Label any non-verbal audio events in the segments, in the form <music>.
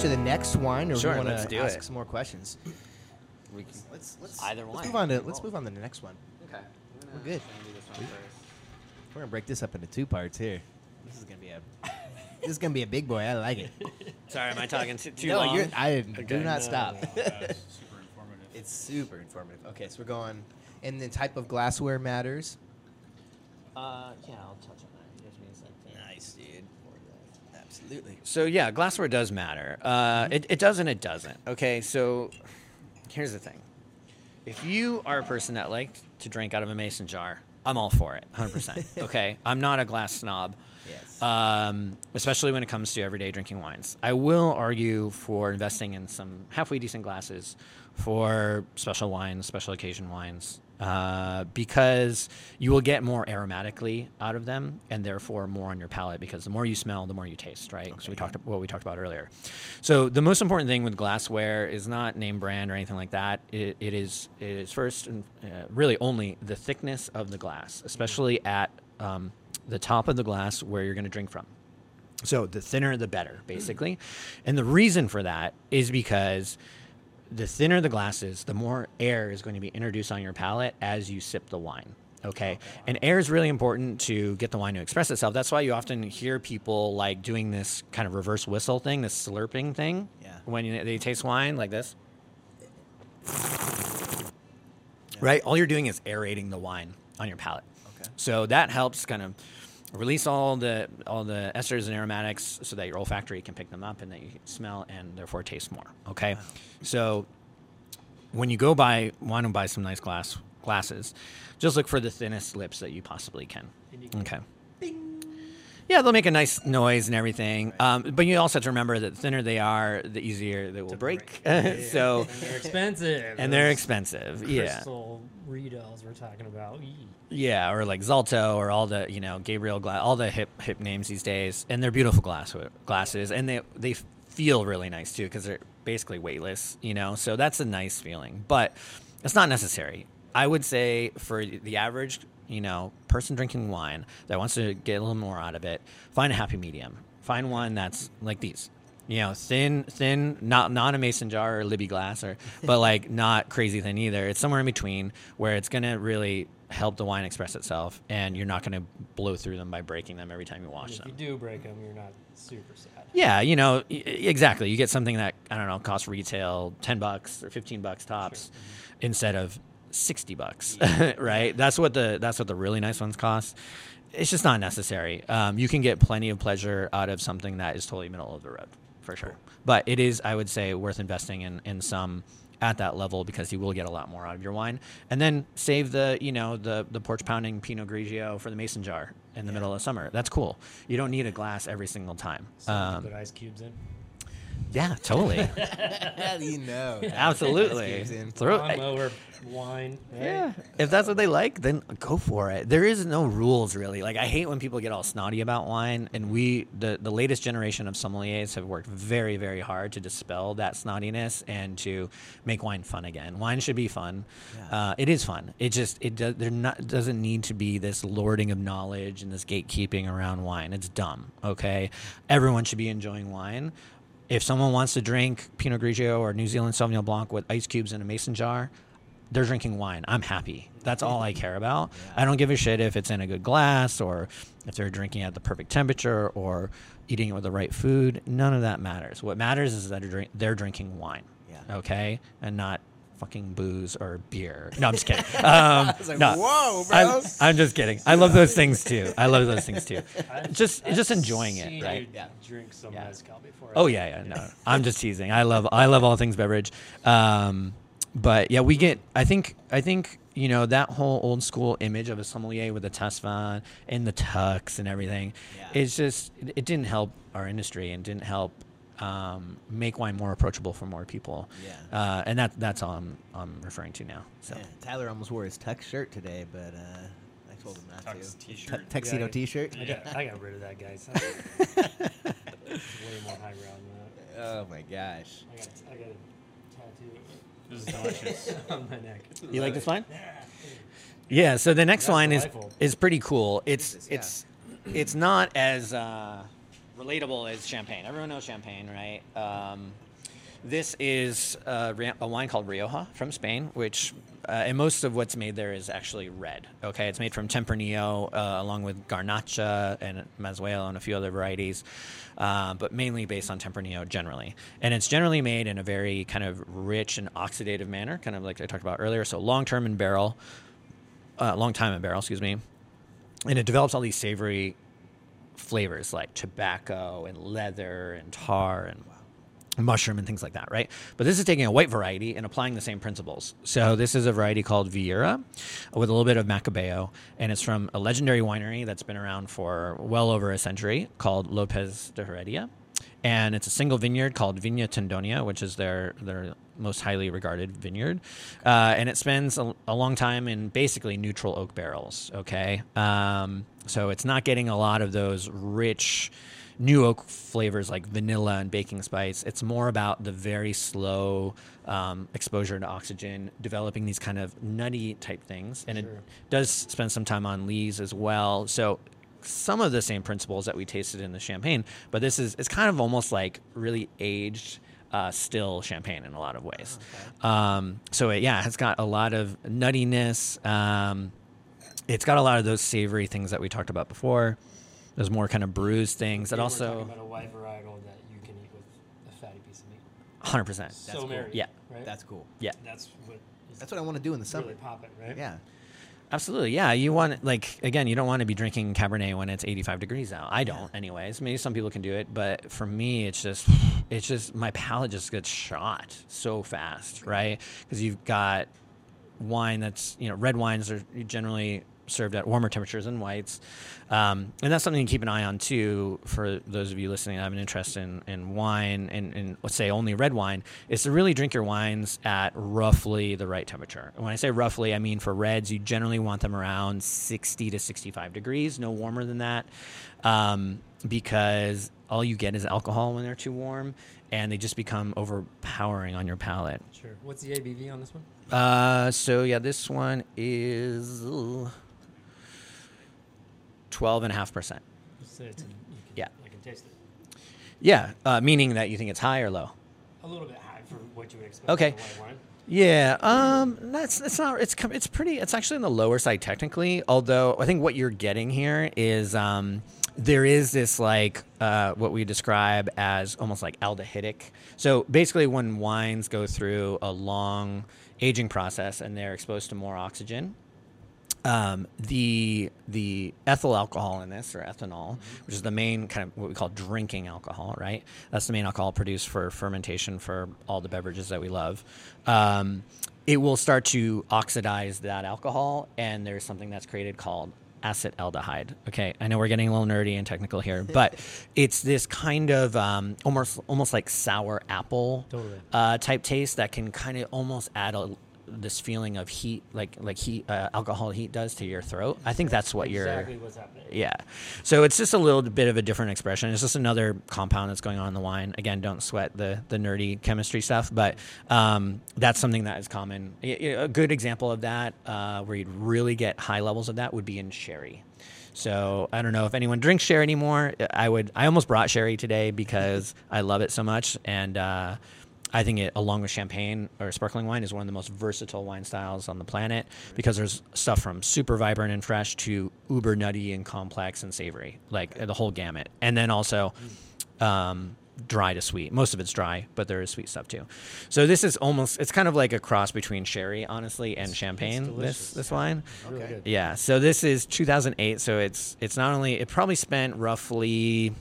want to the next wine, or Sure, we want to ask it. some more questions? We can, Let's let's Either let's one. move on to let's move on to the next one. okay. We're good. We're gonna break this up into two parts here. This is gonna be a this is gonna be a big boy. I like it. <laughs> Sorry, am I talking too, too no, long? you're, I do not No, stop. It's <laughs> super informative. it's super informative. Okay, so we're going, and the type of glassware matters. Uh, yeah, I'll touch on that. Give me a second. Nice, dude. Absolutely. So yeah, glassware does matter. Uh, it, it does and it doesn't. Okay, so here's the thing: if you are a person that likes to drink out of a mason jar, I'm all for it, 100. percent <laughs> Okay, I'm not a glass snob. Yes. Um, especially when it comes to everyday drinking wines. I will argue for investing in some halfway decent glasses for special wines, special occasion wines, uh, because you will get more aromatically out of them, and therefore more on your palate. Because the more you smell, the more you taste. Right. so we talked what we talked about earlier. So the most important thing with glassware is not name brand or anything like that. It, it is it is first and uh, really only the thickness of the glass, especially at um, the top of the glass where you're going to drink from. So the thinner, the better, basically. And the reason for that is because the thinner the glass is, the more air is going to be introduced on your palate as you sip the wine. Okay. And air is really important to get the wine to express itself. That's why you often hear people like doing this kind of reverse whistle thing, this slurping thing. Yeah. When they taste wine like this. Right? All you're doing is aerating the wine on your palate. Okay. So that helps kind of release all the all the esters and aromatics so that your olfactory can pick them up and that you can smell and therefore taste more. Okay. So when you go buy want to buy some nice glass glasses, just look for the thinnest lips that you possibly can. Okay. Yeah, they'll make a nice noise and everything. Um, but you also have to remember that the thinner they are, the easier they will break. <laughs> so, They're expensive. and they're Those expensive. Yeah. Crystal Riedels we're talking about. Eee. Yeah, or like Zalto, or all the you know Gabriel glass, all the hip hip names these days, and they're beautiful glass glasses, and they they feel really nice too because they're basically weightless, you know. So that's a nice feeling, but it's not necessary. I would say for the average you know person drinking wine that wants to get a little more out of it, find a happy medium. Find one that's like these. You know, thin, thin, not not a mason jar or Libbey glass, or <laughs> but like not crazy thin either. It's somewhere in between where it's gonna really help the wine express itself, and you're not gonna blow through them by breaking them every time you And wash if them. you do break them, you're not super sad. Yeah, you know, exactly. You get something that I don't know costs retail ten bucks or fifteen bucks tops, mm-hmm. instead of sixty bucks, <laughs> right? That's what the that's what the really nice ones cost. It's just not necessary. Um, you can get plenty of pleasure out of something that is totally middle of the road, for sure. But it is, I would say, worth investing in in some at that level because you will get a lot more out of your wine. And then save the you know the the porch pounding Pinot Grigio for the mason jar in the middle of summer. That's cool. You don't need a glass every single time. Um, Put ice cubes in. Yeah, totally. <laughs> How do you know? <laughs> Absolutely. Ice cubes in. Throw Lawnmower wine. Right? Yeah. If that's what they like, then go for it. There is no rules really. Like I hate when people get all snotty about wine and we the the latest generation of sommeliers have worked very very hard to dispel that snottiness and to make wine fun again. Wine should be fun. Yeah. Uh, it is fun. It just it does there not doesn't need to be this lording of knowledge and this gatekeeping around wine. It's dumb, okay? Everyone should be enjoying wine. If someone wants to drink Pinot Grigio or New Zealand Sauvignon Blanc with ice cubes in a mason jar, they're drinking wine. I'm happy. That's all I care about. <laughs> I don't give a shit if it's in a good glass or if they're drinking at the perfect temperature or eating it with the right food. None of that matters. What matters is that they're, drink- they're drinking wine. Yeah. Okay? And not fucking booze or beer. No, I'm just kidding. <laughs> Um, was like, no. whoa, bro. I'm, I'm just kidding. I love those things too. I love those things too. Just I've just enjoying seen it, right? you Yeah. Drink some Yeah. mezcal before. Oh yeah, yeah. No, I'm just teasing. I love I love all things beverage. Um, but yeah, we get. I think I think you know that whole old school image of a sommelier with a tastevin and the tux and everything. Yeah. It's just it, it didn't help our industry and didn't help um, make wine more approachable for more people. Yeah. Uh, and that that's all I'm, I'm referring to now. So Yeah, Tyler almost wore his tux shirt today, but uh, I told him not Tux to. t-shirt. Tu- tuxedo Yeah, I- T-shirt. I got, I got rid of that guy. It's <laughs> way more highbrow than that. Oh my gosh. I got, I got a tattoo This is delicious. <laughs> on my neck. you like this wine? Yeah. So the next That's wine is delightful. is pretty cool. It's Jesus, yeah. it's it's not as uh, relatable is champagne. Everyone knows champagne, right? Um, this is a, a wine called Rioja from Spain, which uh, and most of what's made there is actually red. Okay, it's made from Tempranillo uh, along with Garnacha and Mazuelo and a few other varieties, uh, but mainly based on Tempranillo generally. And it's generally made in a very kind of rich and oxidative manner, kind of like I talked about earlier. So long term in barrel, uh, long time in barrel, excuse me, and it develops all these savory flavors like tobacco and leather and tar and mushroom and things like that, right? But this is taking a white variety and applying the same principles. So this is a variety called Viura with a little bit of Macabeo, and it's from a legendary winery that's been around for well over a century called Lopez de Heredia. And it's a single vineyard called Viña Tondonia, which is their their most highly regarded vineyard, uh, and it spends a, a, long time in basically neutral oak barrels. Okay, um, so it's not getting a lot of those rich new oak flavors like vanilla and baking spice. It's more about the very slow um, exposure to oxygen, developing these kind of nutty type things. And Sure. it does spend some time on lees as well. So some of the same principles that we tasted in the champagne, but this is it's kind of almost like really aged. Uh, still champagne in a lot of ways. Um, so it, yeah, it's got a lot of nuttiness. Um, it's got a lot of those savory things that we talked about before. Those more kind of bruised things that also talking about a white varietal that you can eat with a fatty piece of meat. Hundred percent. so cool. married. Yeah. Right. That's cool. Yeah, that's what. Is That's what I want to do in the summer. really pop it, right? Yeah. Absolutely. Yeah, you want like again, you don't want to be drinking Cabernet when it's 85 degrees out. I don't, anyways. Maybe some people can do it, but for me, it's just, it's just my palate just gets shot so fast, right? Because you've got wine that's you know red wines are generally served at warmer temperatures than whites um, and that's something to keep an eye on too for those of you listening that have an interest in, in wine and, and let's say only red wine is to really drink your wines at roughly the right temperature and when i say roughly i mean for reds you generally want them around 60 to 65 degrees no warmer than that um, because all you get is alcohol when they're too warm and they just become overpowering on your palate Sure. What's the ABV on this one? uh, so yeah, this one is twelve and a half percent. You said it's in, you can, Yeah. I can taste it. Yeah, uh, meaning that you think it's high or low. A little bit high for what you would expect. Okay. For white wine. Yeah, um, that's it's not it's it's pretty it's actually on the lower side technically. Although I think what you're getting here is um, there is this like uh, what we describe as almost like aldehydic. So basically, when wines go through a long aging process and they're exposed to more oxygen, um, the the ethyl alcohol in this or ethanol, which is the main kind of what we call drinking alcohol, right? That's the main alcohol produced for fermentation for all the beverages that we love. Um, it will start to oxidize that alcohol, and there's something that's created called acetaldehyde. Okay, I know we're getting a little nerdy and technical here, <laughs> but it's this kind of um, almost almost like sour apple Totally. uh, type taste that can kind of almost add a this feeling of heat, like like heat, uh, alcohol heat does to your throat. I think that's what you're. Exactly what's happening. Yeah. So it's just a little bit of a different expression. It's just another compound that's going on in the wine. Again, don't sweat the the nerdy chemistry stuff, but um, that's something that is common. A good example of that, uh, where you'd really get high levels of that, would be in sherry. So I don't know if anyone drinks sherry anymore. I would. I almost brought sherry today because I love it so much, and uh, I think it, along with champagne or sparkling wine, is one of the most versatile wine styles on the planet because there's stuff from super vibrant and fresh to uber nutty and complex and savory, like the whole gamut. And then also um, dry to sweet. Most of it's dry, but there is sweet stuff too. So this is almost it's kind of like a cross between sherry, honestly, and champagne. This delicious. this wine. Okay. Yeah. So this is 2008. So it's it's not only it probably spent roughly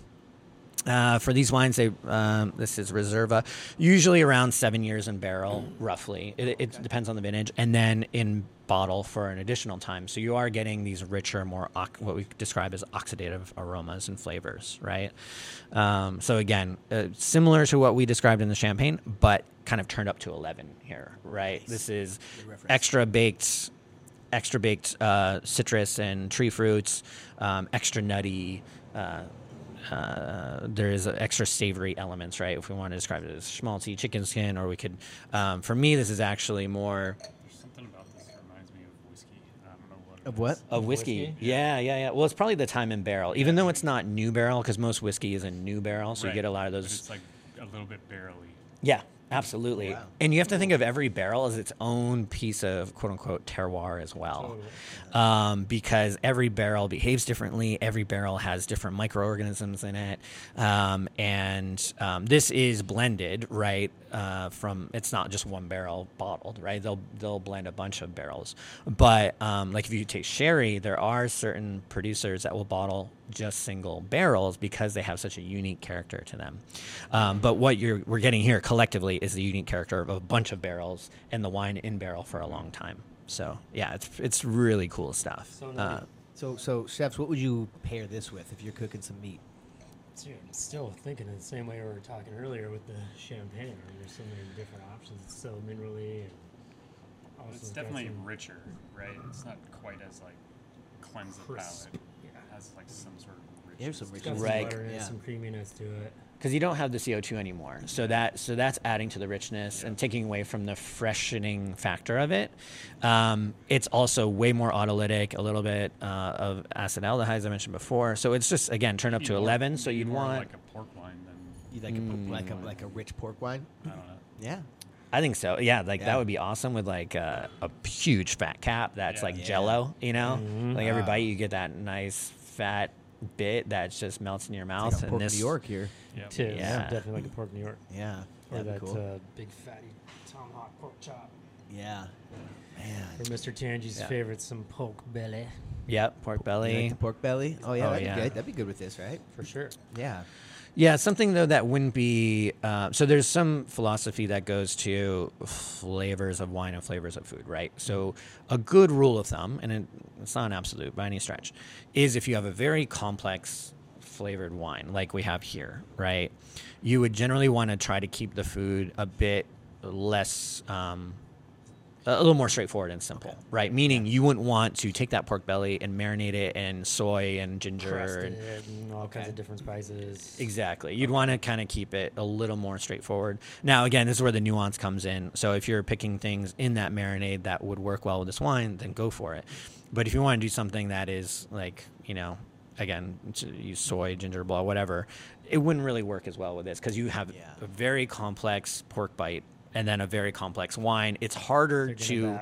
uh, for these wines. They um, this is Reserva, usually around seven years in barrel, roughly. It, it depends on the vintage, and then in bottle for an additional time. So you are getting these richer, more what we describe as oxidative aromas and flavors, right? Um, so again, uh, similar to what we described in the champagne, but kind of turned up to 11 here, right? This is extra baked extra baked uh, citrus and tree fruits, um, extra nutty. Uh, uh, there is extra savory elements, right? If we want to describe it as schmaltzy chicken skin, or we could. Um, for me, this is actually more. There's something about this that reminds me of whiskey. I don't know what. Of what? of whiskey. whiskey? Yeah, yeah, yeah. Well, it's probably the time in barrel, even though it's not new barrel, because most whiskey is a new barrel, so Right. you get a lot of But those. It's like a little bit barrely. Yeah, absolutely. Wow. And you have to think of every barrel as its own piece of quote unquote terroir as well. Totally. Um, because every barrel behaves differently. Every barrel has different microorganisms in it. Um, and um, this is blended, right? Uh, from it's not just one barrel bottled, right? They'll they'll blend a bunch of barrels. But um, like if you take sherry, there are certain producers that will bottle just single barrels because they have such a unique character to them. Um, but what you're we're getting here collectively is the unique character of a bunch of barrels and the wine in barrel for a long time. So yeah, it's it's really cool stuff. So Uh. So, so chefs, what would you pair this with if you're cooking some meat? Dude, I'm still thinking the same way we were talking earlier with the champagne. There's so many different options. It's so minerally and also It's definitely some- richer, right? It's not quite as like cleanse the palate. Yeah. It has like some sort of richness. There's some to It's it. got Right. some butter Yeah. some creaminess to it. Because you don't have the CO2 anymore. So that so that's adding to the richness and taking away from the freshening factor of it. Um, it's also way more autolytic, a little bit uh, of acetaldehydes I mentioned before. So it's just again turned up Be to more- 11. So be you'd want. like a pork wine than like a Mm. like a like a rich pork wine? I don't know. Yeah. I think so. Yeah, like Yeah. that would be awesome with like a, a huge fat cap that's Yeah. like Yeah. Jello. You know, Mhm. like every Ah. bite you get that nice fat bit that just melts in your mouth. It's like a pork and this, New York here. Yeah. Too. Yeah. Yeah. Definitely like a pork New York. Yeah. Or That'd be that cool. uh, big fatty tomahawk pork chop. yeah. Man. Or Mr. Tanghe's Yeah. favorite, some pork belly. Yep, pork You belly. like the pork belly? Oh yeah, Oh, that'd yeah. be good. That'd be good with this, right? For sure. Yeah. Yeah, something though that wouldn't be. Uh, so there's some philosophy that goes to flavors of wine and flavors of food, right? So a good rule of thumb, and it, it's not an absolute by any stretch, is if you have a very complex flavored wine like we have here, right? You would generally want to try to keep the food a bit less. Um, a little more straightforward and simple, right? Meaning you wouldn't want to take that pork belly and marinate it in soy and ginger and and all kinds of different spices. Exactly. You'd want to kind of keep it a little more straightforward. Now, again, this is where the nuance comes in. So, if you're picking things in that marinade that would work well with this wine, then go for it. But if you want to do something that is like, you know, again, use soy, ginger, blah, whatever, it wouldn't really work as well with this because you have Yeah. a very complex pork bite and then a very complex wine. It's harder to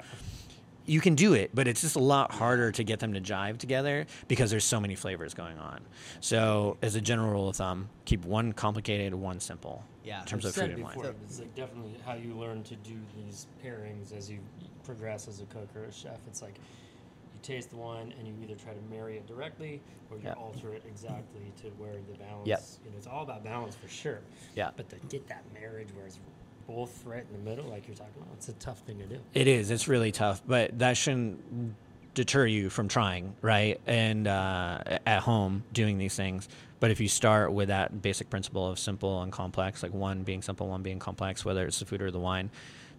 you can do it, but it's just a lot harder to get them to jive together because there's so many flavors going on. So, as a general rule of thumb, keep one complicated, one simple. Yeah. In terms I've of food and wine. It's like definitely how you learn to do these pairings as you progress as a cook or a chef. It's like you taste the wine and you either try to marry it directly or you Yeah. alter it exactly to where the balance. Yep. You know, it's all about balance for sure. Yeah. But to get that marriage where it's both right in the middle, like you're talking about, it's a tough thing to do. It is. It's really tough, but that shouldn't deter you from trying, right? And uh, at home doing these things. But if you start with that basic principle of simple and complex, like one being simple, one being complex, whether it's the food or the wine,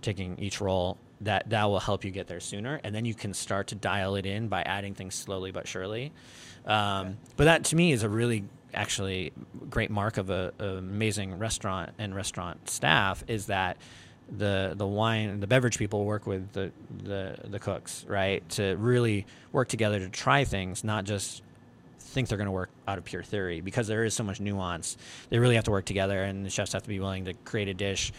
taking each role, that that will help you get there sooner, and then you can start to dial it in by adding things slowly but surely. Um, But that to me is a really actually great mark of a, a amazing restaurant and restaurant staff is that the the wine the beverage people work with the the the cooks right? To really work together to try things not just think they're going to work out of pure theory because there is so much nuance. They really have to work together and the chefs have to be willing to create a dish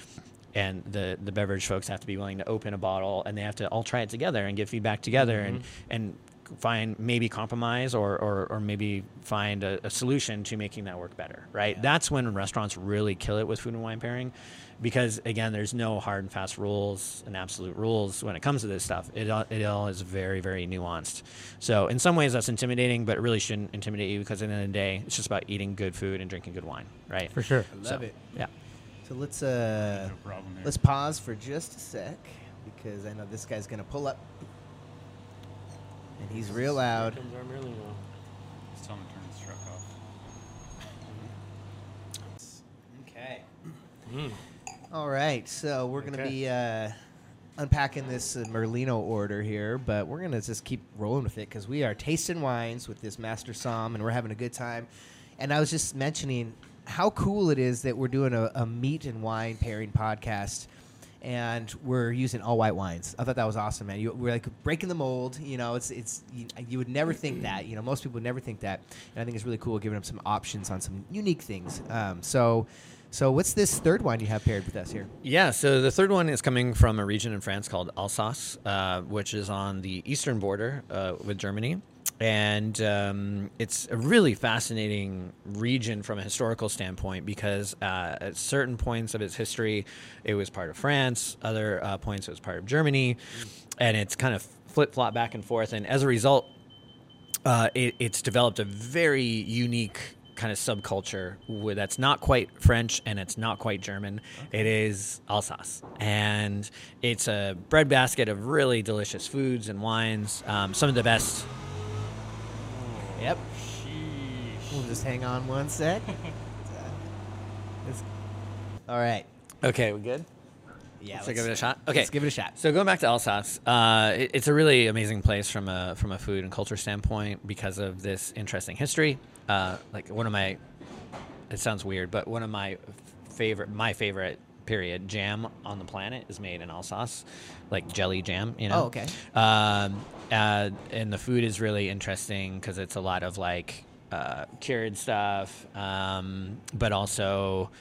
and the the beverage folks have to be willing to open a bottle and they have to all try it together and give feedback together and mm-hmm. and find maybe compromise or, or, or maybe find a, a solution to making that work better right Yeah. that's when restaurants really kill it with food and wine pairing because again there's no hard and fast rules and absolute rules when it comes to this stuff it, all- it all is very very nuanced so in some ways that's intimidating but it really shouldn't intimidate you because at the end of the day it's just about eating good food and drinking good wine right For sure. I love So, it. yeah So let's uh no let's pause for just a sec because I know this guy's gonna pull up. And he's real loud. Here comes our Merlino. Just tell him to turn his truck off. Okay. Mm. All right, so we're gonna be uh, unpacking this uh, Merlino order here, but we're gonna just keep rolling with it because we are tasting wines with this Master Som, and we're having a good time. And I was just mentioning how cool it is that we're doing a, a meat and wine pairing podcast, and we're using all white wines. I thought that was awesome, man. You, we're like breaking the mold. You know, it's it's you, you would never think that. You know, most people would never think that, and I think it's really cool giving them some options on some unique things. Um, so. So, what's this third wine you have paired with us here? Yeah, so the third one is coming from a region in France called Alsace, uh, which is on the eastern border uh, with Germany. And um, it's a really fascinating region from a historical standpoint because uh, at certain points of its history, it was part of France, other uh, points, it was part of Germany, and it's kind of flip flop back and forth. And as a result, uh, it, it's developed a very unique kind of subculture that's not quite French and it's not quite German. It is Alsace, and it's a breadbasket of really delicious foods and wines. Um, some of the best. Yep. Sheesh. We'll just hang on one sec. <laughs> It's- all right. Okay, we good? Yeah. Let's give it a shot. Okay, Let's give it a shot. So going back to Alsace, uh, it, it's a really amazing place from a from a food and culture standpoint because of this interesting history. Uh, like one of my, it sounds weird, but one of my favorite, my favorite period jam on the planet is made in Alsace, like jelly jam. You know. Oh, okay. Um, uh, and the food is really interesting because it's a lot of like uh, cured stuff, um, but also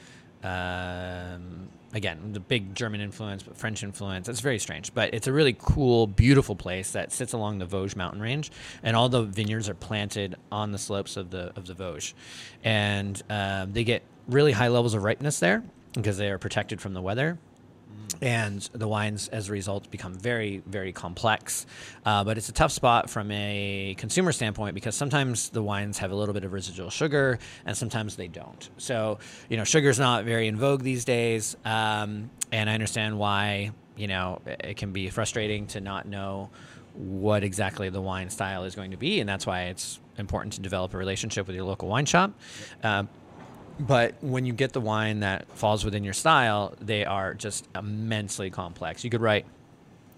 um, again the big German influence, but French influence. It's very strange, but it's a really cool, beautiful place that sits along the Vosges mountain range, and all the vineyards are planted on the slopes of the of the Vosges, and um, they get really high levels of ripeness there because they are protected from the weather. And the wines as a result become very very complex. Uh, but it's a tough spot from a consumer standpoint because sometimes the wines have a little bit of residual sugar and sometimes they don't. So you know sugar's not very in vogue these days. Um, and i understand why you know it can be frustrating to not know what exactly the wine style is going to be. And that's why it's important to develop a relationship with your local wine shop. Uh, but when you get the wine that falls within your style, they are just immensely complex. You could write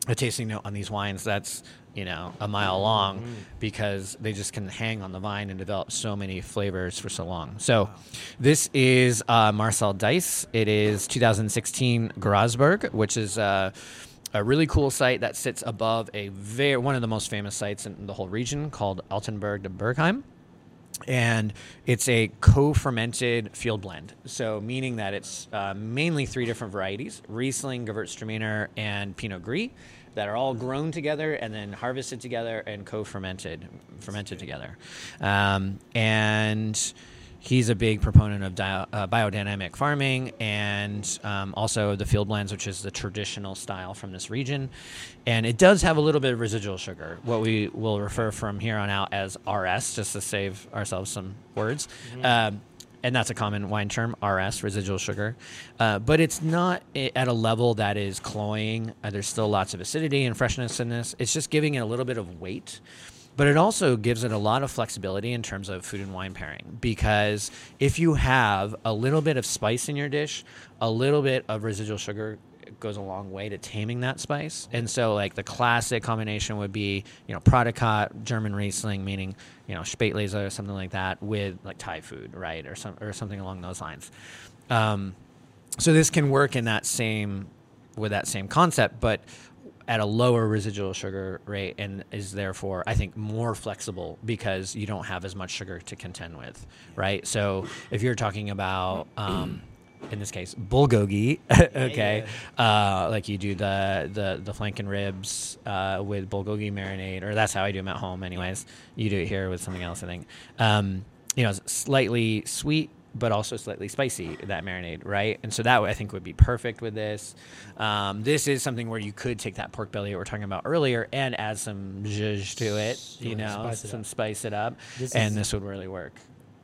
a tasting note on these wines that's you know a mile long because they just can hang on the vine and develop so many flavors for so long. So this is uh, Marcel Deiss. It is 2016 Grasberg, which is. Uh, a really cool site that sits above a very one of the most famous sites in the whole region called Altenberg de Bergheim and it's a co-fermented field blend. So meaning that it's uh, mainly three different varieties: Riesling, Gewürztraminer, and Pinot Gris, that are all grown together and then harvested together and co-fermented, fermented together. Um, and he's a big proponent of dio- uh, biodynamic farming and um, also the field blends, which is the traditional style from this region. And it does have a little bit of residual sugar, what we will refer from here on out as RS, just to save ourselves some words. Um, and that's a common wine term, RS, residual sugar. Uh, but it's not at a level that is cloying. Uh, there's still lots of acidity and freshness in this. It's just giving it a little bit of weight. But it also gives it a lot of flexibility in terms of food and wine pairing because if you have a little bit of spice in your dish, a little bit of residual sugar goes a long way to taming that spice. And so, like the classic combination would be, you know, Prädikat, German Riesling, meaning, you know, Spätlese or something like that, with like Thai food, right, or some or something along those lines. Um, so this can work in that same with that same concept, but at a lower residual sugar rate and is therefore I think more flexible because you don't have as much sugar to contend with, right? So if you're talking about um, in this case bulgogi, <laughs> okay, Uh, like you do the the the flank and ribs uh, with bulgogi marinade, or that's how I do them at home, anyways. You do it here with something else, I think. Um, you know, slightly sweet but also slightly spicy that marinade, right? And so that I think would be perfect with this. Um, this is something where you could take that pork belly that we are talking about earlier and add some zhuzh to it, you Yeah, know, spice it some up. spice it up, This and this would really work.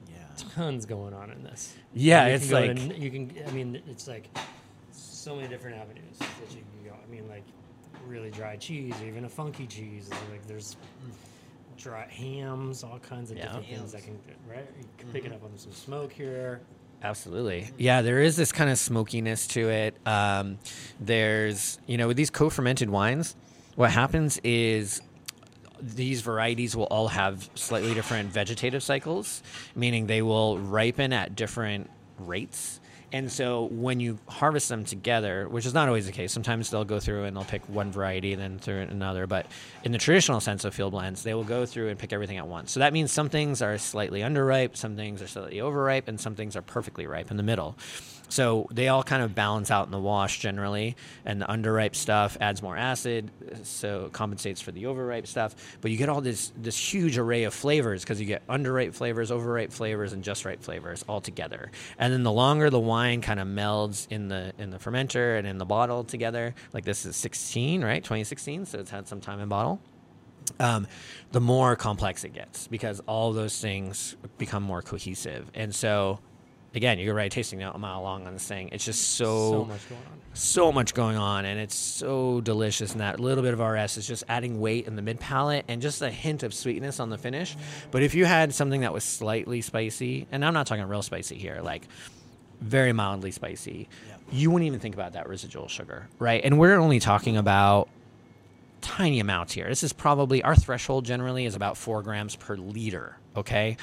Yeah. tons going on in this. Yeah, You it's like in- you can. I mean, it's like so many different avenues that you can go. I mean, like really dry cheese, or even a funky cheese. Like there's dry hams, all kinds of Yeah. different things that can right. You can pick it up on some smoke here. Absolutely. Yeah, there is this kind of smokiness to it. Um, there's, you know, with these co fermented wines, what happens is these varieties will all have slightly different vegetative cycles, meaning they will ripen at different rates. And so when you harvest them together, which is not always the case, sometimes they'll go through and they'll pick one variety and then through another. But in the traditional sense of field blends, they will go through and pick everything at once. So that means some things are slightly underripe, some things are slightly overripe, and some things are perfectly ripe in the middle. So they all kind of balance out in the wash generally, and the underripe stuff adds more acid, so it compensates for the overripe stuff. But you get all this this huge array of flavors because you get underripe flavors, overripe flavors, and just right flavors all together. And then the longer the wine kind of melds in the in the fermenter and in the bottle together, like this is 16, right? 2016, so it's had some time in bottle. Um, the more complex it gets because all those things become more cohesive. And so again, you can write a tasting a mile long on this thing. It's just so so much going on. so much going on, and it's so delicious. And that little bit of RS is just adding weight in the mid palate and just a hint of sweetness on the finish. But if you had something that was slightly spicy, and I'm not talking real spicy here, like very mildly spicy, you wouldn't even think about that residual sugar, right? And we're only talking about tiny amounts here. This is probably our threshold generally is about four grams per liter. Okay.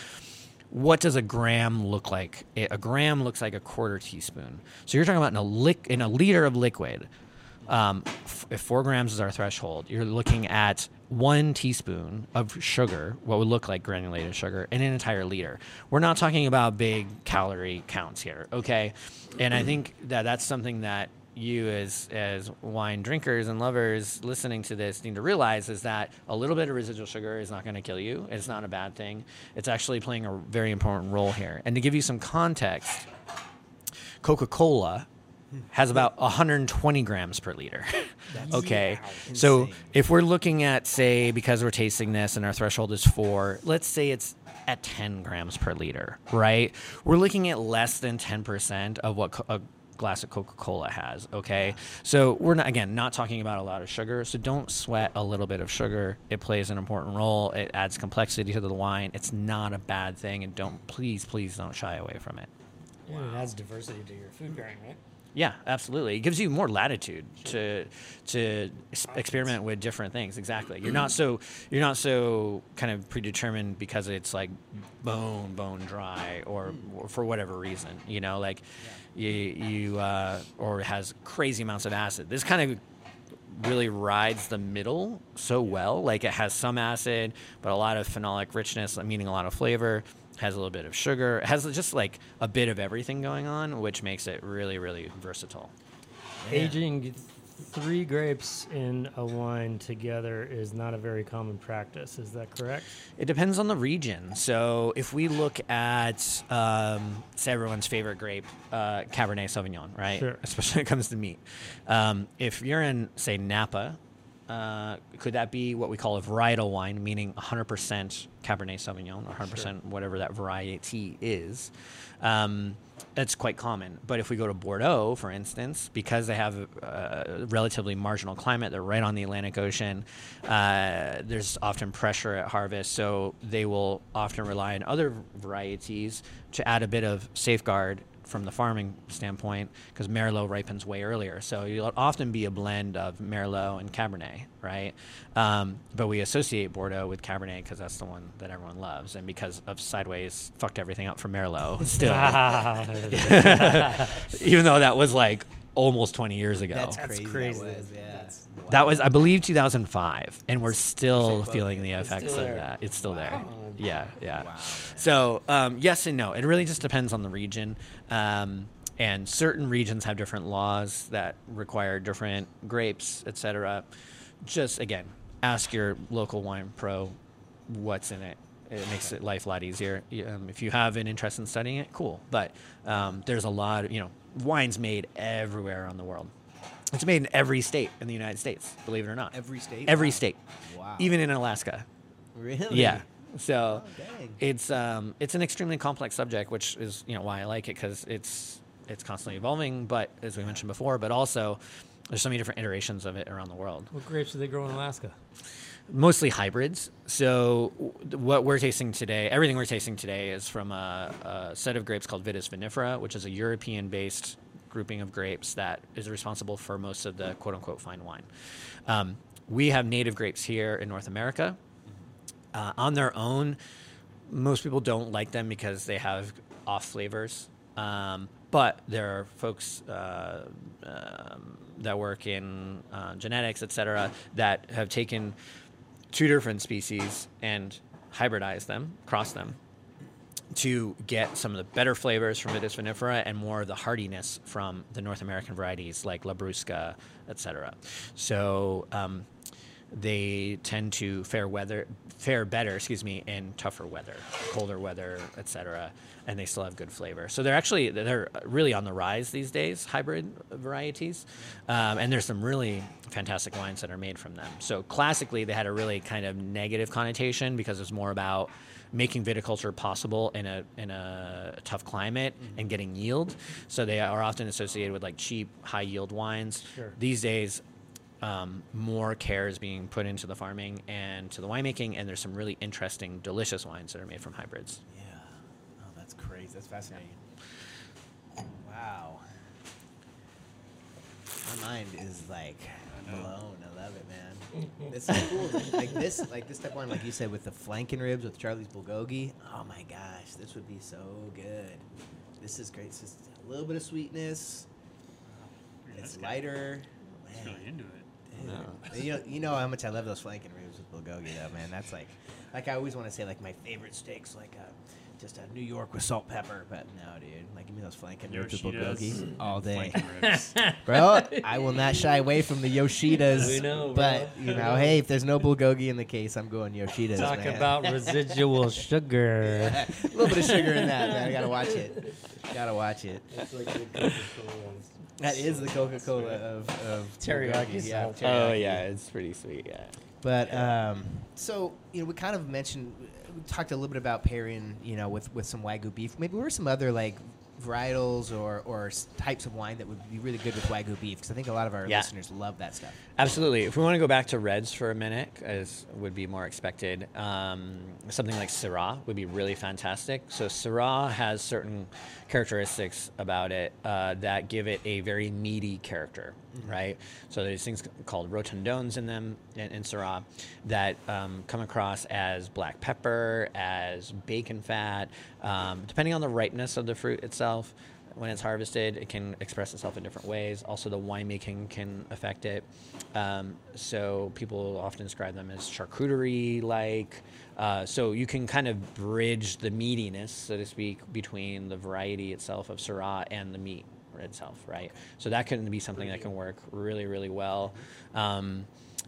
What does a gram look like? A gram looks like a quarter teaspoon. So you're talking about in a lick in a liter of liquid. Um, f- if four grams is our threshold, you're looking at one teaspoon of sugar, what would look like granulated sugar, in an entire liter. We're not talking about big calorie counts here, okay? And I think that that's something that you as as wine drinkers and lovers listening to this need to realize is that a little bit of residual sugar is not going to kill you. It's not a bad thing. It's actually playing a very important role here. And to give you some context, Coca-Cola has about 120 grams per liter. <laughs> okay. So if we're looking at, say, because we're tasting this and our threshold is four, let's say it's at 10 grams per liter, right? We're looking at less than 10% of what co- a glass of Coca-Cola has, okay? So we're not, again, not talking about a lot of sugar. So don't sweat a little bit of sugar. It plays an important role. It adds complexity to the wine. It's not a bad thing. And don't, please, please don't shy away from it. Yeah, it adds diversity to your food pairing, right? Yeah, absolutely. It gives you more latitude to to s- experiment with different things. Exactly. You're not <clears throat> so you're not so kind of predetermined because it's like bone bone dry or, mm. or for whatever reason. You know, like you you uh, or has crazy amounts of acid. This kind of really rides the middle so well. Like it has some acid, but a lot of phenolic richness, meaning a lot of flavor. Has a little bit of sugar. Has just like a bit of everything going on, which makes it really, really versatile. Aging three grapes in a wine together is not a very common practice. Is that correct? It depends on the region. So if we look at, um, say, everyone's favorite grape, uh, Cabernet Sauvignon, right? Sure. Especially when it comes to meat. Um, if you're in, say, Napa, uh, could that be what we call a varietal wine, meaning 100% Cabernet Sauvignon, or 100% whatever that variety is? Um, that's quite common. But if we go to Bordeaux, for instance, because they have a relatively marginal climate, they're right on the Atlantic Ocean, uh, there's often pressure at harvest. So they will often rely on other varieties to add a bit of safeguard from the farming standpoint because Merlot ripens way earlier. So you'll often be a blend of Merlot and Cabernet, right? Um, but we associate Bordeaux with Cabernet because that's the one that everyone loves. And because of Sideways fucked everything up for Merlot <laughs> still, <laughs> <laughs> even though that was like almost 20 years ago. That's, That's crazy. crazy. That was, yeah. that's- That was, I believe, 2005, and we're still close. feeling the effects of that. It's still there. Yeah, yeah. Wow. So um, yes and no. It really just depends on the region, um, and certain regions have different laws that require different grapes, etc. Just again, ask your local wine pro what's in it. It makes it life a lot easier. Um, if you have an interest in studying it, cool. But um, there's a lot. Of, you know, wine's made everywhere around the world. It's made in every state in the United States. Believe it or not. Every state? Every Wow. state. Wow. Even in Alaska. Really? Yeah. So Oh, it's um it's an extremely complex subject, which is you know why I like it because it's it's constantly evolving. But as we mentioned before, but also there's so many different iterations of it around the world. What grapes do they grow in Alaska? Mostly hybrids. So what we're tasting today, everything we're tasting today, is from a, a set of grapes called Vitis vinifera, which is a European-based grouping of grapes that is responsible for most of the quote-unquote fine wine. Um, we have native grapes here in North America. Uh, on their own, most people don't like them because they have off flavors. Um, but there are folks uh, um, that work in uh, genetics, et cetera, that have taken two different species and hybridize them, cross them, to get some of the better flavors from Vitis vinifera and more of the hardiness from the North American varieties like Labrusca, etc. So um, they tend to fare weather fare better, excuse me, in tougher weather, colder weather, et cetera, and they still have good flavor. So they're actually they're really on the rise these days, hybrid varieties, um, and there's some really fantastic wines that are made from them. So classically, they had a really kind of negative connotation because it's more about making viticulture possible in a in a tough climate and getting yield. So they are often associated with like cheap, high yield wines. Sure. These days, um, more care is being put into the farming and to the winemaking, and there's some really interesting, delicious wines that are made from hybrids. Yeah. Oh, that's crazy. That's fascinating. Wow. My mind is like blown. I love it, man. This is cool. <laughs> like this, like this type of wine, like you said, with the flanken ribs with Charlie's Bulgogi. Oh my gosh, this would be so good. This is great. It's just a little bit of sweetness. Yeah, It's lighter. Just Man. really into it. Dude. You know, you know how much I love those flanken ribs with bulgogi, though, man. That's like, like I always want to say, like my favorite steaks, like a, just a New York with salt pepper. But no, dude, like give me those flanken ribs with bulgogi all day, ribs. <laughs> bro. I will not shy away from the Yoshidas. We know, bro. but you know, hey, if there's no bulgogi in the case, I'm going Yoshidas. Talk man. about <laughs> residual sugar. a little bit of sugar in that, man. I gotta watch it. Gotta watch it. It's like the Coca-Cola. That is the Coca-Cola of, of Teriyaki bulgogi, Yeah, salt. Oh yeah, it's pretty sweet. Yeah. But um, so you know, we kind of mentioned, we talked a little bit about pairing, you know, with with some wagyu beef. Maybe what are some other like varietals or or types of wine that would be really good with wagyu beef? Because I think a lot of our Yeah. listeners love that stuff. Absolutely. If we want to go back to reds for a minute, as would be more expected, um, something like Syrah would be really fantastic. So Syrah has certain characteristics about it uh, that give it a very meaty character, right? So there's things called rotundones in them in, in Syrah that um, come across as black pepper, as bacon fat, um, depending on the ripeness of the fruit itself when it's harvested, it can express itself in different ways. Also, the winemaking can affect it. Um, so people often describe them as charcuterie-like. Uh, so you can kind of bridge the meatiness, so to speak, between the variety itself of Syrah and the meat itself, right? So that can be something that can work really, really well. Um,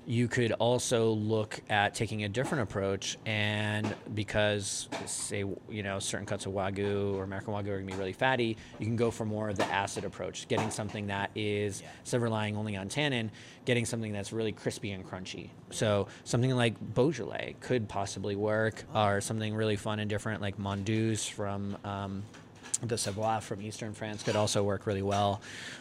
you could also look at taking a different approach, and because say you know certain cuts of wagyu or American wagyu are gonna be really fatty, you can go for more of the acid approach, getting something that is Yeah. instead of relying only on tannin, getting something that's really crispy and crunchy. So something like Beaujolais could possibly work, or something really fun and different like Mondeuse from. Um, the Savoie from eastern France could also work really well.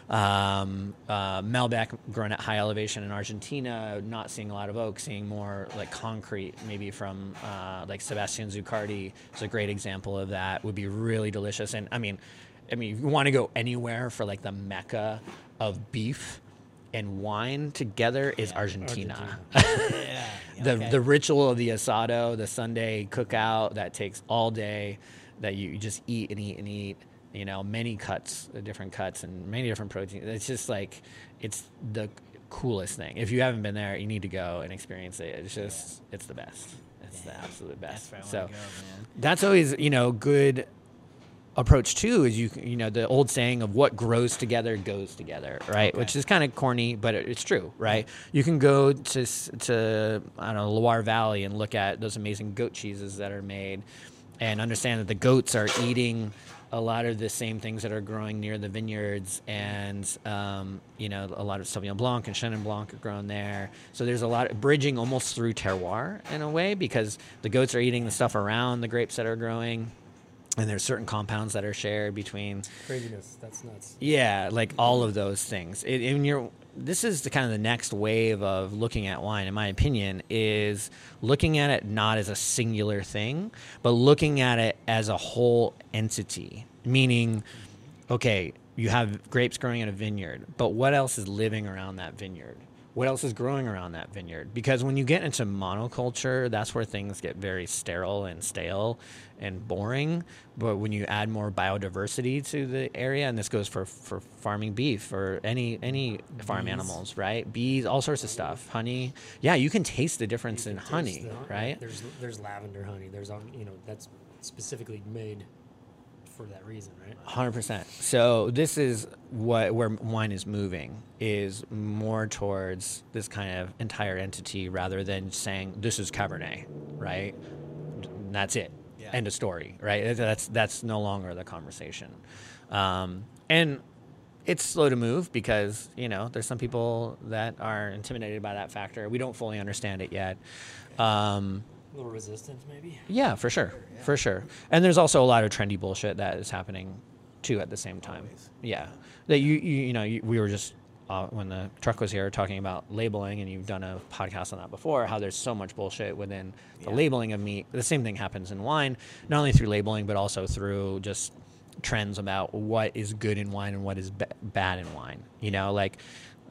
Um, uh, Malbec grown at high elevation in Argentina, not seeing a lot of oak, seeing more like concrete, maybe from uh, like Sebastian Zuccardi is a great example of that. Would be really delicious. And I mean, I mean, if you want to go anywhere for like the mecca of beef and wine together is Argentina. <laughs> yeah. the okay. the ritual of the asado, the Sunday cookout that takes all day, that you, just eat and eat and eat. You know, many cuts, uh, different cuts, and many different proteins. It's just like it's the coolest thing. If you haven't been there, you need to go and experience it. It's just it's the best. It's the absolute best. I so go, that's always you know good approach too is you you know the old saying of what grows together goes together right Okay. which is kind of corny but it- it's true right you can go to to I don't know Loire Valley and look at those amazing goat cheeses that are made and understand that the goats are eating a lot of the same things that are growing near the vineyards and um, you know a lot of Sauvignon Blanc and Chenin Blanc are grown there so there's a lot of bridging almost through terroir in a way because the goats are eating the stuff around the grapes that are growing and there's certain compounds that are shared between Craziness. That's nuts. yeah like all of those things it, and you're this is the kind of the next wave of looking at wine in my opinion is looking at it not as a singular thing but looking at it as a whole entity. Meaning okay you have grapes growing in a vineyard but what else is living around that vineyard what else is growing around that vineyard? Because when you get into monoculture that's where things get very sterile and stale and boring. But when you add more biodiversity to the area and this goes for, for farming beef or any any farm animals right? Bees all sorts of stuff. Honey. Yeah you can taste the difference in honey the- right? There's there's lavender honey. There's you know that's specifically made for that reason, right? Hundred percent. So this is what where wine is moving is more towards this kind of entire entity rather than saying this is Cabernet, right? And That's it. Yeah. End of story, right? That's that's no longer the conversation, um, and it's slow to move because you know there's some people that are intimidated by that factor. We don't fully understand it yet. Um, A little resistance, maybe. yeah, for sure, for sure. And there's also a lot of trendy bullshit that is happening too at the same time. Always. Yeah, that you you, you know you, we were just uh, when the truck was here talking about labeling, and you've done a podcast on that before. How there's so much bullshit within the Yeah. labeling of meat. The same thing happens in wine, not only through labeling but also through just trends about what is good in wine and what is ba- bad in wine. You know, like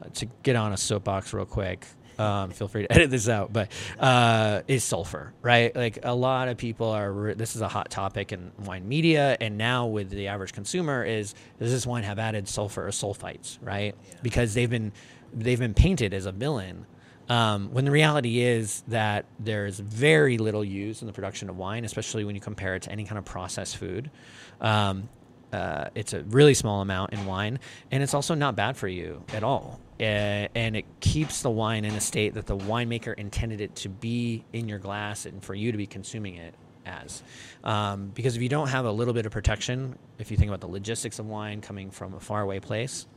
uh, to get on a soapbox real quick. Um, feel free to <laughs> edit this out, but uh, is sulfur, right? Like a lot of people are. This is a hot topic in wine media, and now with the average consumer, is does this wine have added sulfur or sulfites, right? Because they've been they've been painted as a villain um, when the reality is that there's very little used in the production of wine, especially when you compare it to any kind of processed food. Um, uh, it's a really small amount in wine, and it's also not bad for you at all. Uh, and it keeps the wine in a state that the winemaker intended it to be in your glass and for you to be consuming it as. Um, because if you don't have a little bit of protection, if you think about the logistics of wine coming from a faraway place,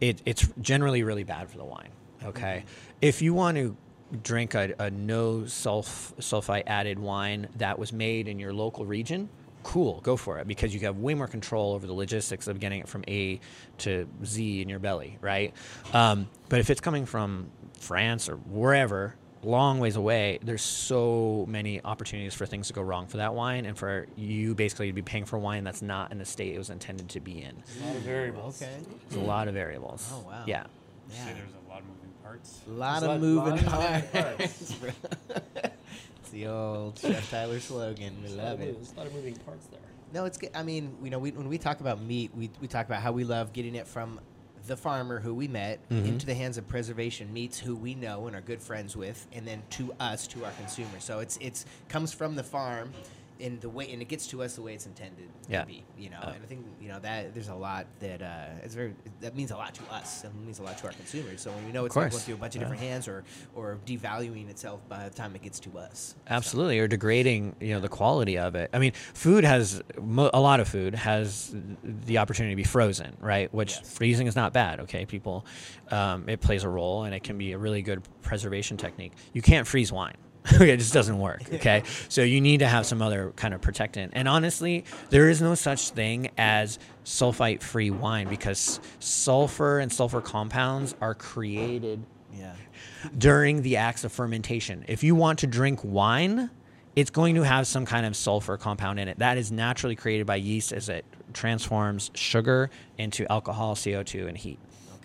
it, it's generally really bad for the wine. Okay, if you want to drink a, a no sulf, sulfite added wine that was made in your local region, cool, go for it because you have way more control over the logistics of getting it from A to Z in your belly, right? Um, but if it's coming from France or wherever, long ways away, there's so many opportunities for things to go wrong for that wine and for you basically to be paying for wine that's not in the state it was intended to be in. A lot of variables. Okay. There's a lot of variables. Oh, wow. Yeah. Say Yeah. there's a lot of moving parts. A lot of a lot- moving lot of moving parts. <laughs> it's the old Chef Tyler slogan. We There's a lot love it. There's a lot of moving parts there. No, it's good. I mean, you know, we, when we talk about meat, we, we talk about how we love getting it from the farmer who we met Mhm. into the hands of preservation meats who we know and are good friends with, and then to us, to our consumers. So it's it's comes from the farm in the way, and it gets to us the way it's intended Yeah. to be. You know, and I think you know that there's a lot that uh, it's very that means a lot to us and means a lot to our consumers. So when we know it's going through a bunch of Yeah. different hands or or devaluing itself by the time it gets to us. So- Absolutely, or degrading, you know, the quality of it. I mean, food has mo- a lot of food has the opportunity to be frozen, right? Which Yes. freezing is not bad. Okay, people, um, it plays a role, and it can be a really good preservation technique. You can't freeze wine. <laughs> it just doesn't work. Okay, so you need to have some other kind of protectant. And honestly, there is no such thing as sulfite-free wine because sulfur and sulfur compounds are created Yeah. during the acts of fermentation. If you want to drink wine, it's going to have some kind of sulfur compound in it. That is naturally created by yeast as it transforms sugar into alcohol, CO2, and heat.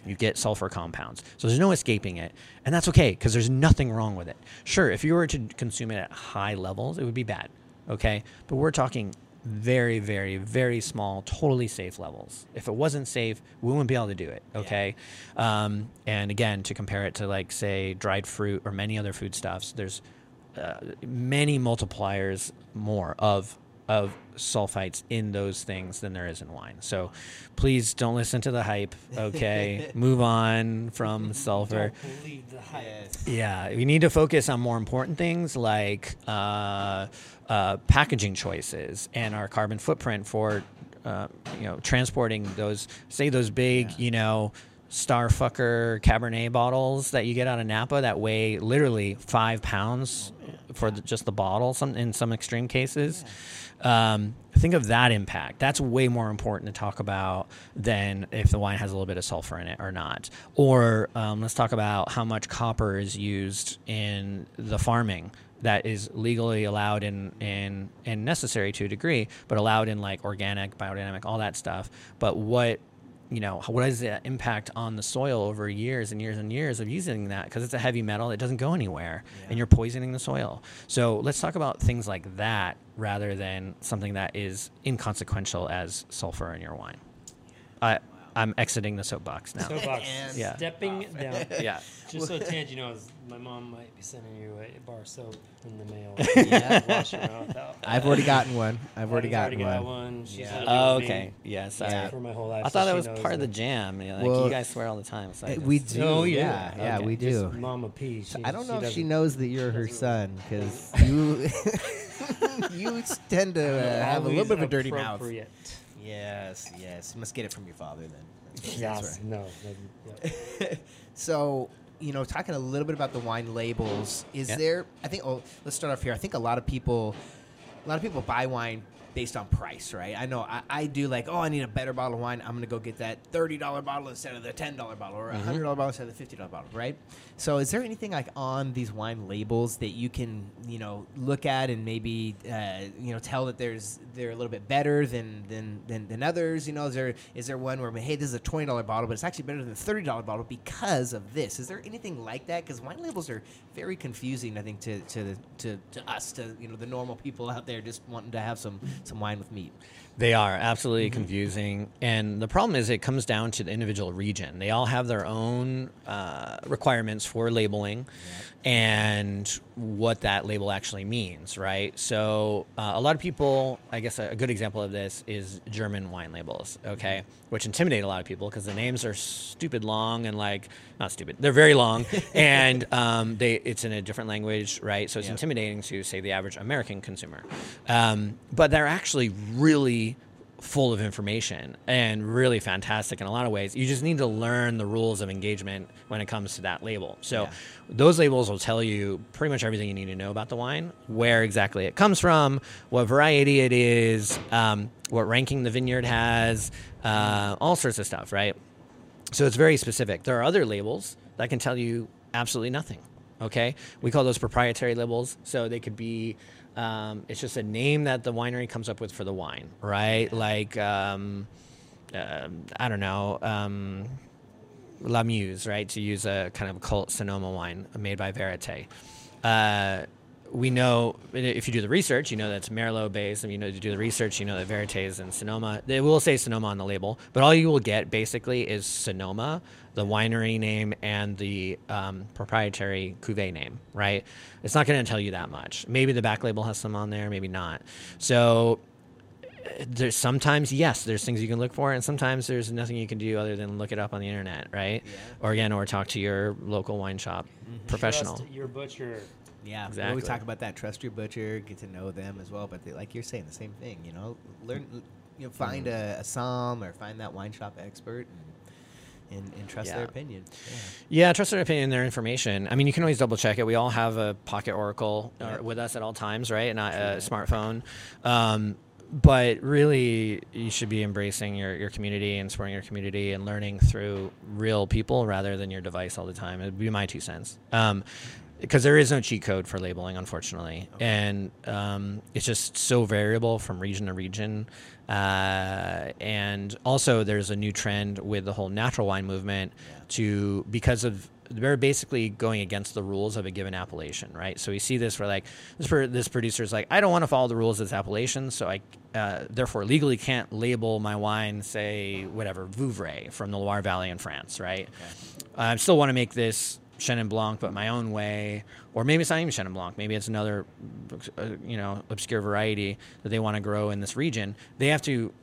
You get sulfur compounds. So there's no escaping it. And that's okay because there's nothing wrong with it. Sure, if you were to consume it at high levels, it would be bad. Okay? But we're talking very, very, very small, totally safe levels. If it wasn't safe, we wouldn't be able to do it. Okay. Um, and again, to compare it to like say dried fruit or many other foodstuffs, there's uh, many multipliers more of of sulfites in those things than there is in wine. So please don't listen to the hype. Okay, <laughs> move on from <laughs> sulfur. Don't believe the hype. Yes. Yeah, we need to focus on more important things like uh, uh, packaging choices and our carbon footprint for, uh, you know, transporting those, say, those big, Yeah. you know, Starfucker Cabernet bottles that you get out of Napa that weigh literally five pounds for the, just the bottle. Some in some extreme cases. Um, think of that impact. That's way more important to talk about than if the wine has a little bit of sulfur in it or not. Or um, let's talk about how much copper is used in the farming that is legally allowed in, in and necessary to a degree, but allowed in like organic, biodynamic, all that stuff. But what you know, what is the impact on the soil over years and years and years of using that? Because it's a heavy metal, it doesn't go anywhere, Yeah. and you're poisoning the soil. So let's talk about things like that rather than something that is inconsequential as sulfur in your wine. I, I'm exiting the soapbox now. Soapbox. And- Yeah. Stepping down. <laughs> yeah. Just so Tanghe knows, my mom might be sending you a bar soap in the mail. <laughs> Yeah. Wash your mouth out. I've already gotten one. I've already gotten got one. one. She's Yeah. Oh, okay. Yes. Yeah. I, For my whole life. I so thought that was knows part of the that. jam. Yeah, like Well, you guys swear all the time. So I Uh, We do. Oh, yeah, yeah. yeah, Okay. we do. Just Mama P. She, I don't know if she knows that you're her son <laughs> because you you tend to uh, have a little bit of a dirty mouth. Appropriate. Yes, yes. You must get it from your father then. That's Yes. right. No. no, yeah. <laughs> so you know talking a little bit about the wine labels is Yeah. there i think oh let's start off here i think a lot of people a lot of people buy wine based on price right? I know i, I do like oh i need a better bottle of wine i'm gonna go get that $30 bottle instead of the $10 bottle or a Mm-hmm. $100 bottle instead of the $50 bottle right? So is there anything like on these wine labels that you can you know look at and maybe uh, you know tell that there's they're a little bit better than than than, than others? You know is there is there one where hey this is a $20 bottle but it's actually better than a $30 bottle because of this? Is there anything like that? Because wine labels are very confusing i think to to to, to us to you know the normal people out there just wanting to have some some wine with meat They are absolutely confusing. And the problem is, it comes down to the individual region. They all have their own uh, requirements for labeling and what that label actually means, right? So, uh, a lot of people, I guess a, a good example of this is German wine labels, okay, which intimidate a lot of people because the names are stupid long and like, not stupid, they're very long <laughs> and um, they it's in a different language, right? So, it's Yep. intimidating to, say, the average American consumer. Um, but they're actually really full of information and really fantastic in a lot of ways. You just need to learn the rules of engagement when it comes to that label. So Yeah. those labels will tell you pretty much everything you need to know about the wine, where exactly it comes from, what variety it is, um, what ranking the vineyard has, uh, all sorts of stuff, right? So it's very specific. There are other labels that can tell you absolutely nothing. Okay, we call those proprietary labels. So they could be, um, it's just a name that the winery comes up with for the wine, right? Like, um, uh, I don't know, um, La Muse, right? To use a kind of cult Sonoma wine made by Verite. Uh, we know if you do the research, you know that's Merlot based, and you know to do the research, you know that Verite is in Sonoma. They will say Sonoma on the label, but all you will get basically is Sonoma, the winery name, and the um, proprietary cuvee name. Right? It's not going to tell you that much. Maybe the back label has some on there, maybe not. So there's sometimes yes there's things you can look for and sometimes there's nothing you can do other than look it up on the internet right Yeah. or again or talk to your local wine shop professional Trust your butcher. Yeah, we Exactly. always talk about that. Trust your butcher, get to know them as well. But they, like you're saying, the same thing. You know, learn, you know, find Mm-hmm. a, a som or find that wine shop expert and, and, and trust their opinion. yeah trust their opinion their information i mean you can always double check it we all have a pocket oracle uh, Yep. with us at all times right not a smartphone um, but really you should be embracing your, your community and supporting your community and learning through real people rather than your device all the time it'd be my two cents um, because there is no cheat code for labeling unfortunately and um, it's just so variable from region to region uh, and also there's a new trend with the whole natural wine movement Yeah. to because of they're basically going against the rules of a given appellation, right? So we see this where like this pro- this producer is like, I don't want to follow the rules of this appellation, so I uh, therefore legally can't label my wine, say whatever Vouvray from the Loire Valley in France, right? I still want to make this Chenin Blanc, but my own way, or maybe it's not even Chenin Blanc. Maybe it's another, uh, you know, obscure variety that they want to grow in this region. They have to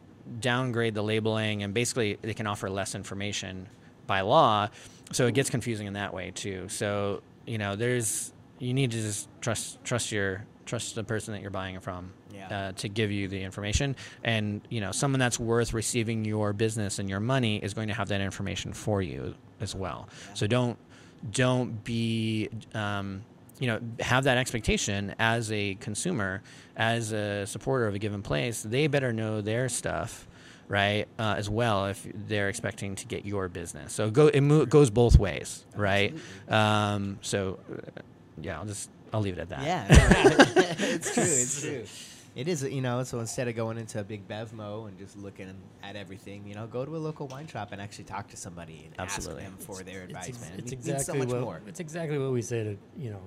downgrade the labeling, and basically they can offer less information by law. So it gets confusing in that way too. So you know, there's you need to just trust trust your trust the person that you're buying it from Yeah. uh, to give you the information and you know someone that's worth receiving your business and your money is going to have that information for you as well so don't don't be um, you know have that expectation as a consumer as a supporter of a given place they better know their stuff right uh, as well if they're expecting to get your business so go it mo- goes both ways right um, so uh, yeah i'll just i'll leave it at that Yeah, <laughs> <laughs> it's true. It's true. It is, you know, so instead of going into a big Bevmo and just looking at everything, you know, go to a local wine shop and actually talk to somebody and Absolutely. ask them for their It's advice, ex- man. It's It means exactly so much what more. it's exactly what we say to you know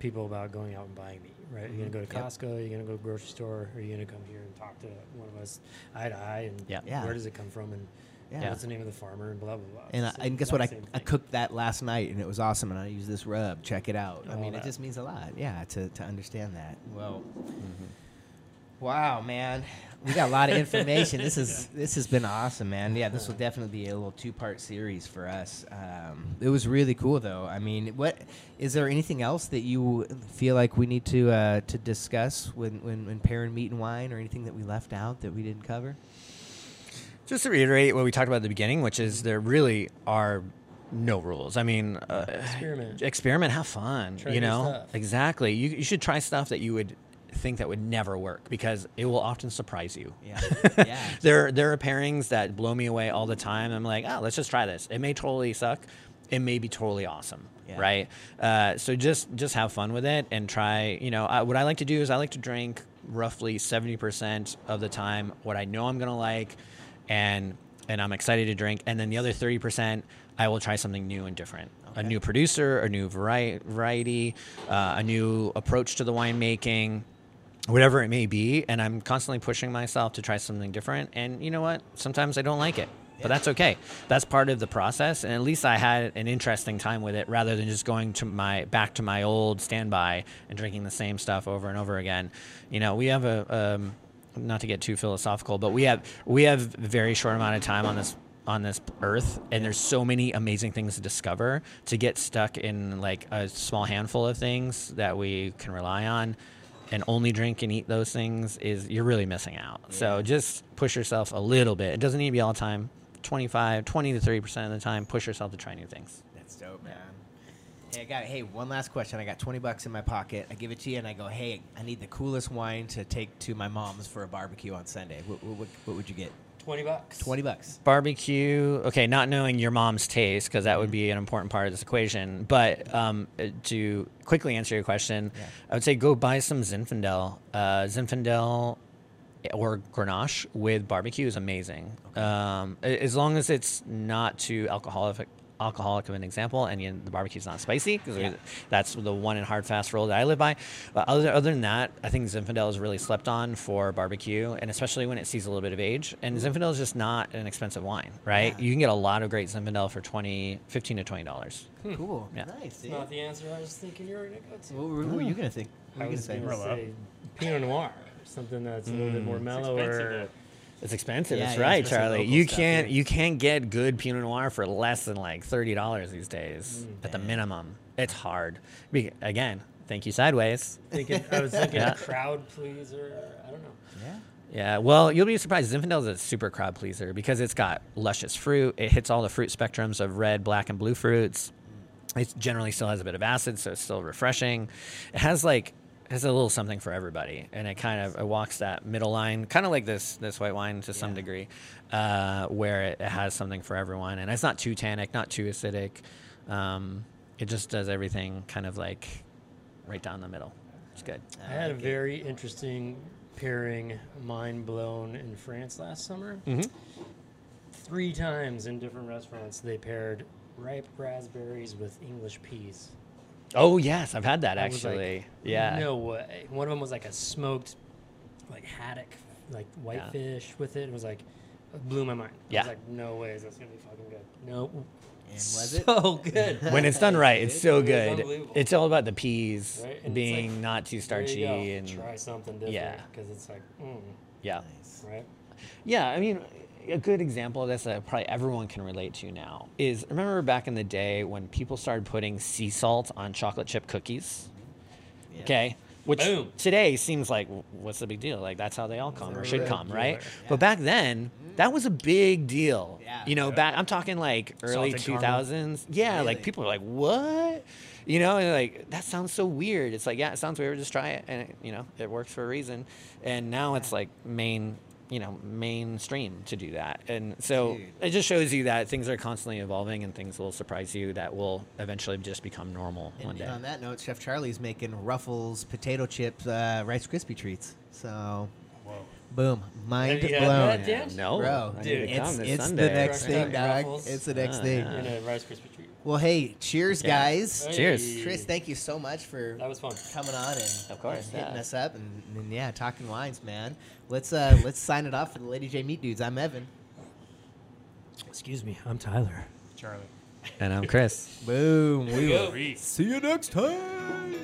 people about going out and buying meat. Right? You're gonna go to Yep. Costco. You're gonna go to the grocery store, or you're gonna come here and talk to one of us eye to eye, and Yeah. Yeah. where does it come from, and Yeah. what's the name of the farmer, and blah blah blah. And, I, and guess what? I, exact I cooked that last night and it was awesome. And I used this rub. Check it out. I All mean, it just means a lot. Yeah, to, to understand that. Well, Mm-hmm. Wow, man, we got a lot of information. this is <laughs> this has been awesome, man. Yeah, this will definitely be a little two part series for us. Um, it was really cool, though. I mean, what is there anything else that you feel like we need to uh, to discuss when when when pairing meat and wine, or anything that we left out that we didn't cover? Just to reiterate what we talked about at the beginning, which is there really are no rules. I mean, uh, Experiment. experiment, have fun. Try you know, stuff. exactly. You, you should try stuff that you would think that would never work because it will often surprise you. Yeah, <laughs> yeah. there there are pairings that blow me away all the time. I'm like, oh, let's just try this. It may totally suck. It may be totally awesome, Yeah. right? Uh, so just just have fun with it and try. You know, I, what I like to do is I like to drink roughly seventy percent of the time what I know I'm gonna like, and and I'm excited to drink, and then the other thirty percent I will try something new and different. A new producer, a new vari- variety, uh, a new approach to the winemaking whatever it may be and i'm constantly pushing myself to try something different and you know what? Sometimes i don't like it but that's okay. That's part of the process and at least i had an interesting time with it rather than just going to my back to my old standby and drinking the same stuff over and over again. You know we have a um, not to get too philosophical but we have we have a very short amount of time on this on this earth and there's so many amazing things to discover to get stuck in like a small handful of things that we can rely on and only drink and eat those things is you're really missing out. So just push yourself a little bit. It doesn't need to be all the time. 25, 20 to 30% of the time, push yourself to try new things. That's dope, man. Hey, I got hey one last question. I got twenty bucks in my pocket. I give it to you, and I go, hey, I need the coolest wine to take to my mom's for a barbecue on Sunday. What, what, what, what would you get? Twenty bucks. Twenty bucks. Barbecue, okay, not knowing your mom's taste, because that would be an important part of this equation. But um, uh, to quickly answer your question, Yeah. I would say go buy some Zinfandel. Uh, Zinfandel or Grenache with barbecue is amazing. Um, as long as it's not too alcoholic, alcoholic of an example, and you, the barbecue's not spicy, Yeah. that's the one and hard fast rule that I live by. But other, other than that, I think Zinfandel is really slept on for barbecue, and especially when it sees a little bit of age. And mm-hmm. Zinfandel is just not an expensive wine, right? Yeah. You can get a lot of great Zinfandel for 20 15 to twenty dollars. Hmm. Cool. Yeah. Nice. It's Dude. not the answer I was thinking you were gonna go to. What, were- what were you gonna think? What I was gonna gonna say? Say Pinot Noir, something that's a little bit mm. more mellow. expensive, Or though. It's expensive. Yeah, that's yeah, right, Charlie. You can't you can't get good Pinot Noir for less than like thirty dollars these days Mm, at the minimum. It's hard. Be- Again, thank you, Sideways. thinking, I was thinking Yeah. crowd pleaser. I don't know. Yeah. Yeah, well, you'll be surprised. Zinfandel is a super crowd pleaser because it's got luscious fruit. It hits all the fruit spectrums of red, black, and blue fruits. It generally still has a bit of acid, so it's still refreshing. It has like has a little something for everybody, and it kind of it walks that middle line, kind of like this this white wine to some Yeah. degree, uh, where it, it has something for everyone, and it's not too tannic, not too acidic. Um, it just does everything kind of like right down the middle. It's good. I had a like it. very interesting pairing, mind blown in France last summer. Mm-hmm. Three times in different restaurants, they paired ripe raspberries with English peas. Oh yes, I've had that I was like, actually. yeah. No way. One of them was like a smoked, like haddock, like whitefish with it. It was like, it blew my mind. I Yeah. was like, no ways, that's gonna be fucking good. Nope. And was it? <laughs> so good? <laughs> when it's done right, it's so It good. unbelievable. It's all about the peas Right? And it's being like, not too There you starchy go. and try something different. Yeah. because it's like, mm, yeah, Nice. right. yeah. I mean, a good example of this that probably everyone can relate to now is remember back in the day when people started putting sea salt on chocolate chip cookies. Yeah. Okay. Which Boom. today seems like what's the big deal? Like that's how they all come or should come, right? regular. But back then, that was a big deal. Yeah. You know, back I'm talking like early Salted two caramel. Yeah, Really? like people are like, what? You know, and like that sounds so weird. It's like, yeah, it sounds weird. Just try it, and it, you know, it works for a reason. And now it's like main you know mainstream to do that and so Dude. it just shows you that things are constantly evolving and things will surprise you that will eventually just become normal And, one day and on that note, Chef Charlie's making Ruffles potato chips, uh, Rice Krispie treats. So, Whoa. boom, mind you blown. that, Dan? no Bro, I need dude, it's, it's the next thing, dog. It's the next Ah, thing. yeah. In a Rice Krispie treat. Well, hey, cheers, Yeah. guys. Cheers. Chris, thank you so much for That was fun. coming on and Of course, hitting yeah. us up and, and yeah, talking wines, man. Let's uh <laughs> let's sign it off for the Lady Jaye Meat Dudes. I'm Evan. Excuse me, I'm Tyler. Charlie. and i'm chris <laughs> Boom. We will see you next time.